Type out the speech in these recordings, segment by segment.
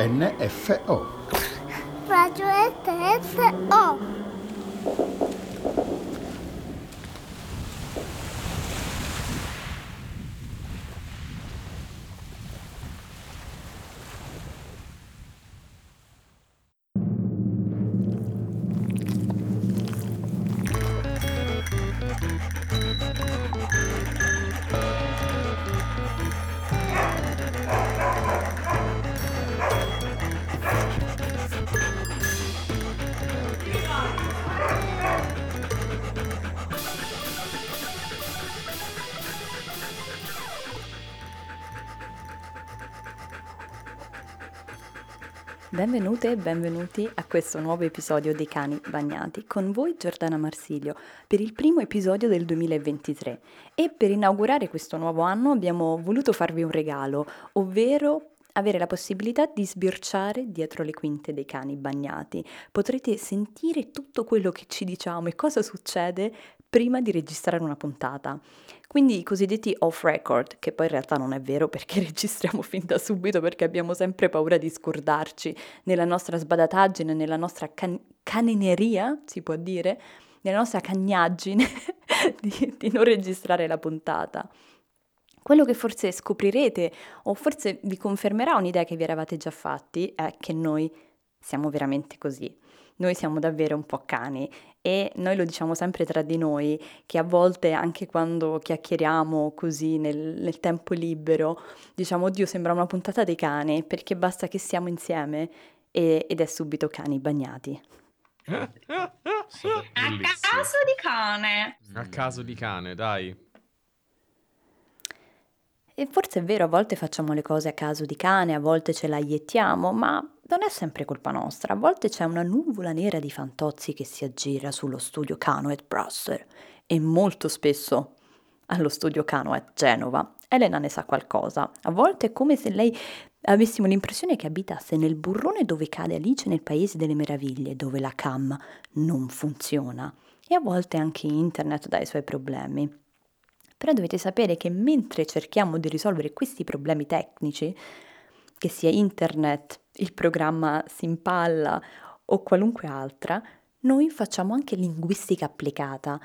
NFO. Radio NFO. Benvenute e benvenuti a questo nuovo episodio dei Cani Bagnati. Con voi Giordana Marsilio per il primo episodio del 2023 e per inaugurare questo nuovo anno abbiamo voluto farvi un regalo, ovvero avere la possibilità di sbirciare dietro le quinte dei cani bagnati. Potrete sentire tutto quello che ci diciamo e cosa succede prima di registrare una puntata. Quindi i cosiddetti off record, che poi in realtà non è vero perché registriamo fin da subito perché abbiamo sempre paura di scordarci nella nostra sbadataggine, nella nostra can- canineria, si può dire, nella nostra cagnaggine di, di non registrare la puntata. Quello che forse scoprirete o forse vi confermerà un'idea che vi eravate già fatti è che noi siamo veramente così. Noi siamo davvero un po' cani e noi lo diciamo sempre tra di noi, che a volte anche quando chiacchieriamo così nel, nel tempo libero, diciamo, oddio, sembra una puntata dei cani, perché basta che siamo insieme e, ed è subito cani bagnati. A caso di cane. A caso di cane, dai. E forse è vero, a volte facciamo le cose a caso di cane, a volte ce la iettiamo, ma non è sempre colpa nostra. A volte c'è una nuvola nera di fantozzi che si aggira sullo studio Canoet Brasser e molto spesso allo studio Canoet Genova. Elena ne sa qualcosa. A volte è come se lei avessimo l'impressione che abitasse nel burrone dove cade Alice nel Paese delle Meraviglie, dove la cam non funziona. E a volte anche internet dà i suoi problemi. Però dovete sapere che mentre cerchiamo di risolvere questi problemi tecnici, che sia internet, il programma si impalla o qualunque altra, noi facciamo anche linguistica applicata,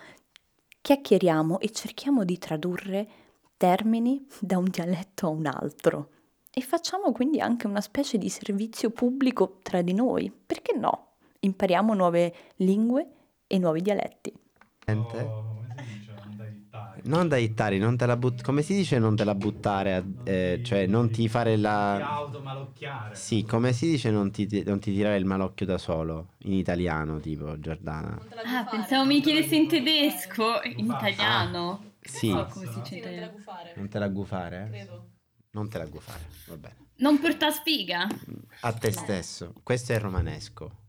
chiacchieriamo e cerchiamo di tradurre termini da un dialetto a un altro e facciamo quindi anche una specie di servizio pubblico tra di noi. Perché no? Impariamo nuove lingue e nuovi dialetti. Oh, non da ittare, non te la but- come si dice non te la buttare, eh, cioè non ti fare la... Automalocchiare. Sì, come si dice non ti, non ti tirare il malocchio da solo, in italiano tipo, Giordana. Ah, pensavo mi chiedessi in tedesco, in italiano. Ah, sì. Non so come si dice Sì, in non te la italiano. gufare. Non te la gufare? Credo. Non te la gufare, va bene. Non porta spiga. A te stesso. Questo è romanesco.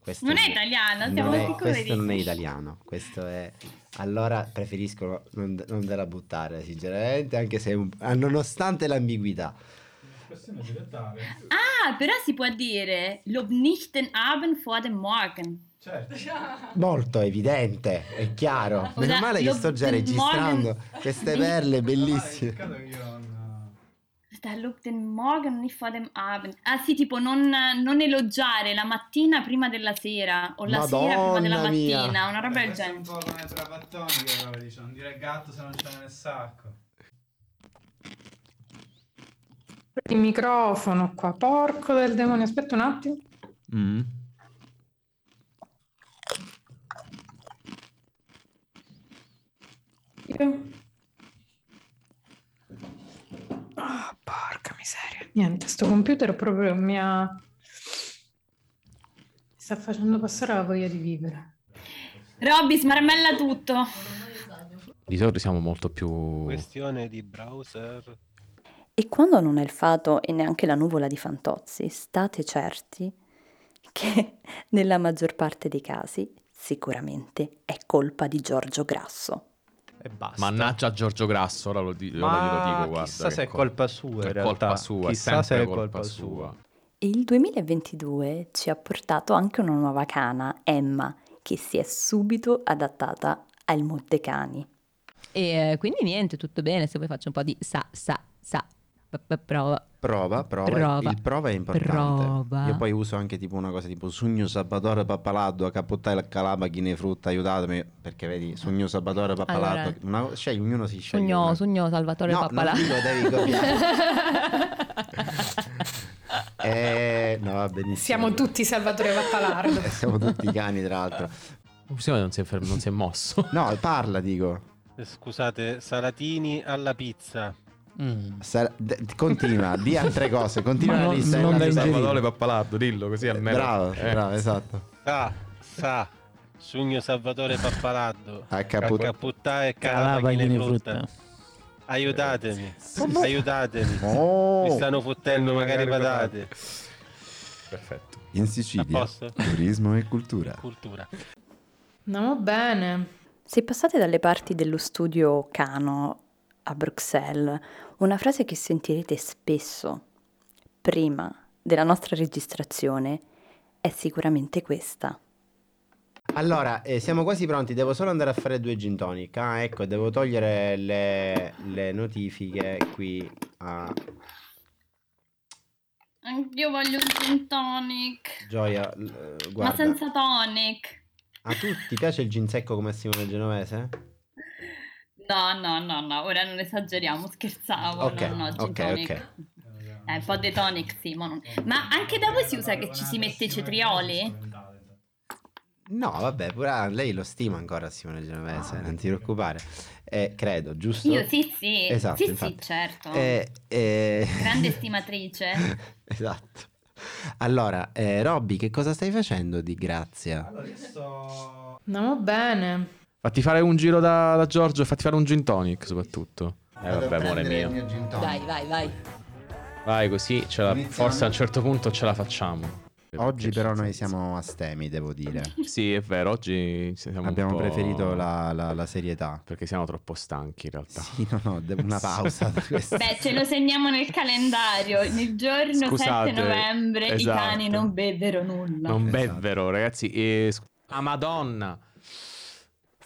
Questo Non è italiano, siamo non è-. Questo non è italiano, questo è... Allora preferisco non, non te la buttare, sinceramente, anche se, è un- ah, nonostante l'ambiguità. Ah, però si può dire Lob nicht den Abend vor dem Morgen. Certo. Molto evidente, è chiaro. Meno male che sto già registrando queste perle bellissime. peccato che io non... Da Lob den Morgen, nicht vor dem Abend. Ah sì, tipo non, non elogiare la mattina prima della sera o la sera prima della Madonna mia. mattina, una roba del genere. un po' come Trapattoni che proprio dice non dire gatto se non c'è nel sacco. Il microfono qua, porco del demonio, aspetta un attimo. Mm. Ah, Niente, sto computer proprio mi ha... mi sta facendo passare la voglia di vivere. Robby, smarmella tutto. Di solito siamo molto più... Questione di browser. E quando non è il fato e neanche la nuvola di Fantozzi, state certi che nella maggior parte dei casi sicuramente è colpa di Giorgio Grasso. E basta. Mannaggia Giorgio Grasso, ora lo, di- ora Ma glielo dico, guarda. chissà se è col- colpa sua, in È realtà. colpa sua, è Chissà se sempre è colpa, colpa sua. sua. E il 2022 ci ha portato anche una nuova cana, Emma, che si è subito adattata al Montecani. E eh, quindi niente, tutto bene, se vuoi faccio un po' di sa, sa, sa, prova. Prova, prova, Prova. il prova è importante. Prova. Io poi uso anche tipo una cosa tipo Sugno Salvatore Pappaladdo, a capottare la calama, chi ne frutta, aiutatemi, perché vedi, Sugno Salvatore Pappaladdo, Allora. una- scegli, ognuno si sceglie Sogno, una. sogno Salvatore No, Pappalà. non dico, devi copiare. Eh, no, va benissimo. Siamo tutti Salvatore Pappalardo. Siamo tutti cani, tra l'altro. Ma non si è, ferm- non si è mosso. No, parla, dico. Eh, Scusate, Salatini alla pizza. Mm. Sar- d- continua, di altre cose, continua la non- lista. non ingerire. Salvatore Pappalardo, dillo così almeno. Bravo, Eh. bravo, esatto. Sa, sa. Sugno Salvatore Pappalardo. A caput- Caputtà e calabagine frutta. frutta. Aiutatemi. Aiutatemi. Oh! Mi stanno fottendo magari Magari patate. Perfetto. In Sicilia, turismo e cultura. Cultura. Andiamo bene. Se passate dalle parti dello studio Cano a Bruxelles, una frase che sentirete spesso prima della nostra registrazione è sicuramente questa. Allora, eh, siamo quasi pronti, devo solo andare a fare due gin tonic. Ah, ecco, devo togliere le, le notifiche qui a Anch'io voglio un gin tonic. Gioia. l- eh, Ma guarda. senza tonic. A tu ti piace il gin secco come Simone Genovese? No, no, no, no, ora non esageriamo, scherzavo. Ok, no, no, gin ok, tonic. ok. Eh, un po' di tonic, sì, ma, non- ma anche da voi si usa che ci si mette i cetrioli? No, vabbè, pure ah, lei lo stima ancora Simone Genovese, non ti preoccupare. Eh, credo, giusto? Io sì, sì, Esatto, sì, sì, infatti. certo. Eh, eh, Grande stimatrice. esatto. Allora, eh, Robby, che cosa stai facendo di grazia? Allora, io sto... Andiamo bene. Fatti fare un giro da, da Giorgio e fatti fare un gin tonic soprattutto. Eh vabbè, amore mio. Vai, vai, vai. Vai così, ce la- forse a un certo punto ce la facciamo. Oggi però noi siamo astemi, devo dire. Sì, è vero, oggi siamo un Abbiamo po'- preferito la, la- la serietà. Perché siamo troppo stanchi in realtà. Sì, no, no, una pausa. Beh, ce lo segniamo nel calendario. Il giorno Scusate, 7 novembre i esatto. cani non bevvero nulla. Non Esatto. bevvero, ragazzi. E... sc- Ah, madonna!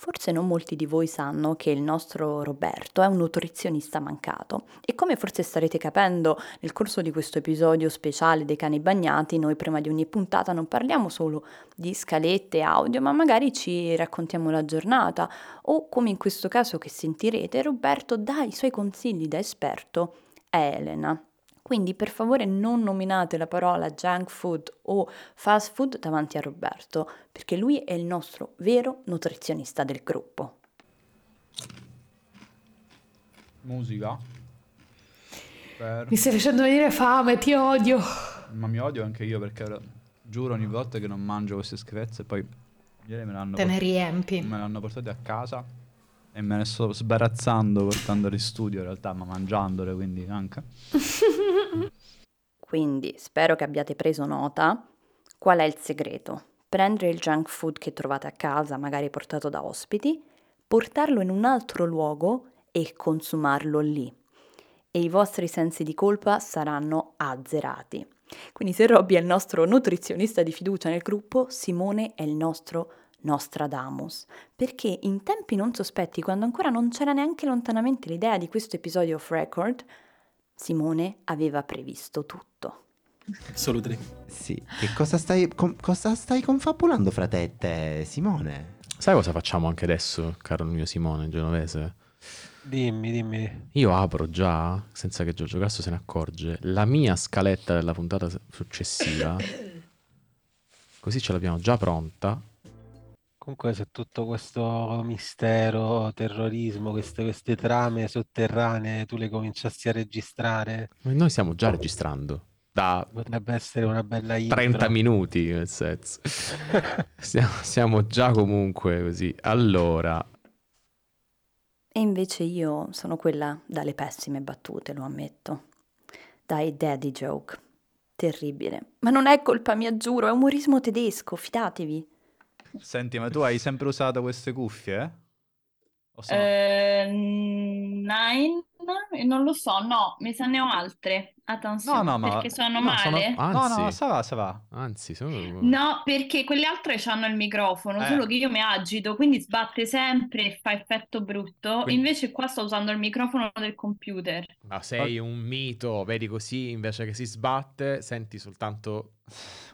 Forse non molti di voi sanno che il nostro Roberto è un nutrizionista mancato e come forse starete capendo nel corso di questo episodio speciale dei cani bagnati, noi prima di ogni puntata non parliamo solo di scalette audio, ma magari ci raccontiamo la giornata o come in questo caso che sentirete, Roberto dà i suoi consigli da esperto a Elena. Quindi per favore non nominate la parola junk food o fast food davanti a Roberto, perché lui è il nostro vero nutrizionista del gruppo. Musica. Per... Mi stai facendo venire fame, ti odio. Ma mi odio anche io perché giuro ogni volta che non mangio queste schifezze e poi ieri me l'hanno, Te ne riempi. me l'hanno portate a casa e me ne sto sbarazzando portandole in studio in realtà, ma mangiandole quindi anche. Quindi spero che abbiate preso nota. Qual è il segreto? Prendere il junk food che trovate a casa, magari portato da ospiti, portarlo in un altro luogo e consumarlo lì. E i vostri sensi di colpa saranno azzerati. Quindi se Robby è il nostro nutrizionista di fiducia nel gruppo, Simone è il nostro Nostradamus. Perché in tempi non sospetti, quando ancora non c'era neanche lontanamente l'idea di questo episodio off record, Simone aveva previsto tutto. Solo tre. Sì, che cosa stai, com- cosa stai confabulando fra te e te, Simone? Sai cosa facciamo anche adesso, caro mio Simone Genovese? Dimmi, dimmi. Io apro già, senza che Giorgio Grasso se ne accorge, la mia scaletta della puntata successiva. Così ce l'abbiamo già pronta. Comunque se tutto questo mistero, terrorismo, queste, queste trame sotterranee, tu le cominciassi a registrare, Ma noi stiamo già registrando. Da potrebbe essere una bella intro. 30 minuti, nel senso. Stiamo, siamo già comunque così. Allora, E invece io sono quella dalle pessime battute, lo ammetto. Dai daddy joke. Terribile. Ma non è colpa mia, giuro, è umorismo tedesco, fidatevi. Senti, ma tu hai sempre usato queste cuffie? O sono- Eh, nine? Non lo so, no, mi sa ne ho altre. Attenzione, No, no, ma- perché sono no, sono- male? ah, No, Anzi. no, sa va, sa va. Anzi, sono... No, perché quelle altre hanno il microfono, Eh. solo che io mi agito, quindi sbatte sempre e fa effetto brutto. Quindi- Invece qua sto usando il microfono del computer. Ma sei un mito, vedi così, invece che si sbatte, senti soltanto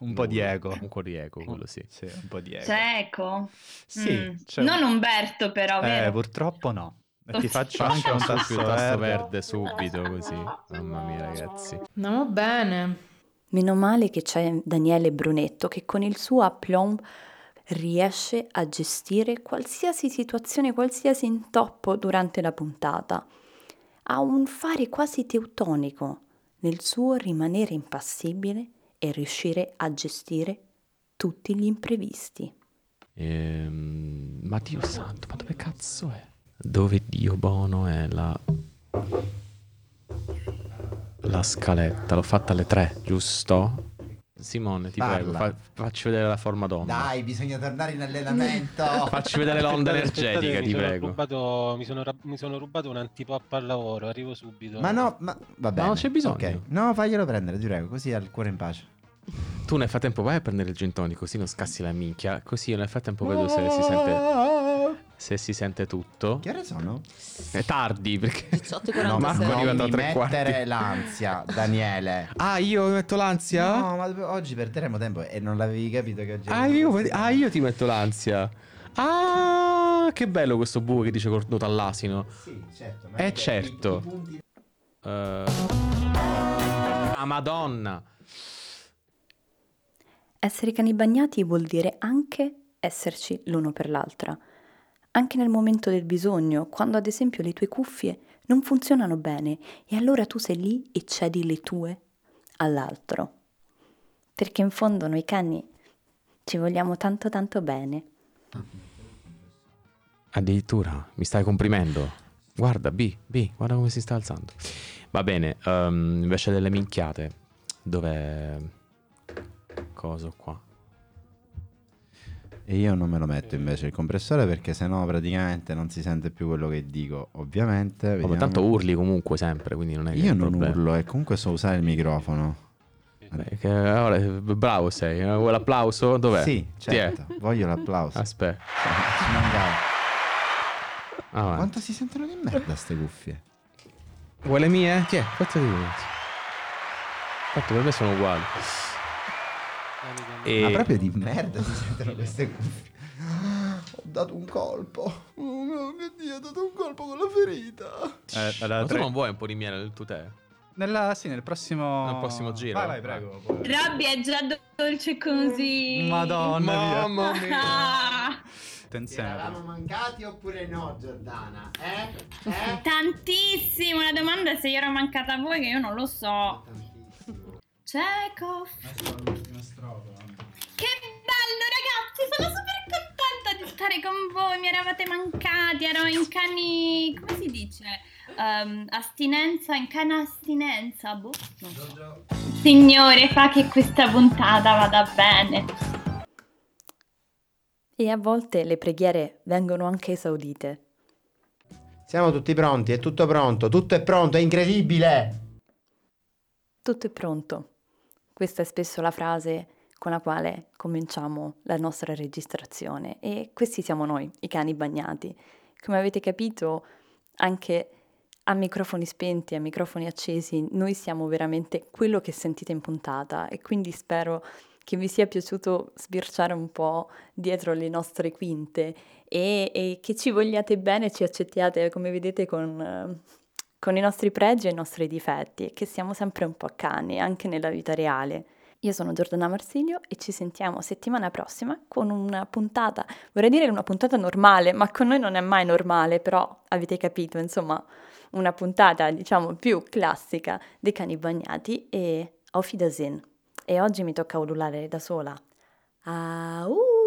Un po' di eco. Un po' di eco, quello sì. Sì, un po' di eco. C'è eco? Sì, Mm. c'è- Non Umberto però, Eh, purtroppo no. E ti faccio anche un tasto tasto verde. verde subito così. Mamma mia, ragazzi. Andiamo bene. Meno male che c'è Daniele Brunetto che con il suo aplomb riesce a gestire qualsiasi situazione, qualsiasi intoppo durante la puntata. Ha un fare quasi teutonico nel suo rimanere impassibile e riuscire a gestire tutti gli imprevisti. Ehm, ma Dio santo, ma dove cazzo è? Dove Dio Bono è la... La scaletta, l'ho fatta alle tre, giusto? Simone, ti Parla. prego, fa- facci vedere la forma d'onda. Dai, bisogna tornare in allenamento. Facci vedere l'onda Aspettate, energetica, aspettate, ti mi sono prego. rubato- mi, sono, mi sono rubato un antipop al lavoro, arrivo subito. Ma no, ma va bene. non c'è bisogno. Ok. No, faglielo prendere, ti prego, così ha il cuore in pace. Tu nel frattempo vai a prendere il gin tonic, così non scassi la minchia. Così io nel frattempo vedo se si sente, se si sente tutto. Che ore sono? È tardi perché 18.46. No, Marco non arriva da mi tre quarti. mettere l'ansia, Daniele. Ah, io metto l'ansia? No, ma oggi perderemo tempo e non l'avevi capito che oggi Ah io, ah, io ti metto l'ansia. Ah, che bello questo buco che dice cornuto all'asino. Sì, certo. ma Eh, è certo. i- i punti- Eh, Ah, madonna. Essere cani bagnati vuol dire anche esserci l'uno per l'altra. Anche nel momento del bisogno, quando ad esempio le tue cuffie non funzionano bene e allora tu sei lì e cedi le tue all'altro. Perché in fondo noi cani ci vogliamo tanto tanto bene. Addirittura mi stai comprimendo. Guarda, B, B, guarda come si sta alzando. Va bene, ehm, invece delle minchiate, dov'è... Coso qua? E io non me lo metto invece il compressore perché sennò praticamente non si sente più quello che dico. Ovviamente. Vediamo. tanto urli comunque sempre, quindi non è che Io non problema. urlo e comunque so usare il microfono. Beh, che- ora, bravo sei, eh, vuoi l'applauso? Dov'è? Sì, certo. Voglio l'applauso. Aspetta. Ci mancava. Avanti. Quanto si sentono di merda ste cuffie? Vuoi le mie? Di Tanto per me sono uguali. E... Ma proprio di merda si sentono queste cuffie. Ho dato un colpo. Oh mio Dio, ho dato un colpo con la ferita. Eh, Ma tu non vuoi un po' di miele nel tuo tè? Nella, sì, nel prossimo... Nel prossimo giro? Vai, vai, prego. Robby è già dolce così. Madonna mia. Ah, Attenzione. mancati oppure no, Giordana? Eh? Eh? tantissimo. La domanda è se io ero mancata a voi, che io non lo so. Chekhov. Che bello ragazzi, sono super contenta di stare con voi, mi eravate mancati, ero in cani, come si dice? Ehm, astinenza, in cana astinenza, boh. so. Signore, fa che questa puntata vada bene. E a volte le preghiere vengono anche esaudite. Siamo tutti pronti, è tutto pronto, tutto è pronto, è incredibile. Tutto è pronto. Questa è spesso la frase con la quale cominciamo la nostra registrazione e questi siamo noi, i cani bagnati. Come avete capito, anche a microfoni spenti, a microfoni accesi, noi siamo veramente quello che sentite in puntata e quindi spero che vi sia piaciuto sbirciare un po' dietro le nostre quinte e, e che ci vogliate bene, ci accettiate come vedete con, eh, con i nostri pregi e i nostri difetti che siamo sempre un po' cani anche nella vita reale. Io sono Giordana Marsilio e ci sentiamo settimana prossima con una puntata, vorrei dire una puntata normale, ma con noi non è mai normale, però avete capito, insomma, una puntata diciamo più classica dei cani bagnati e auf Wiedersehen. E oggi mi tocca ululare da sola. Au!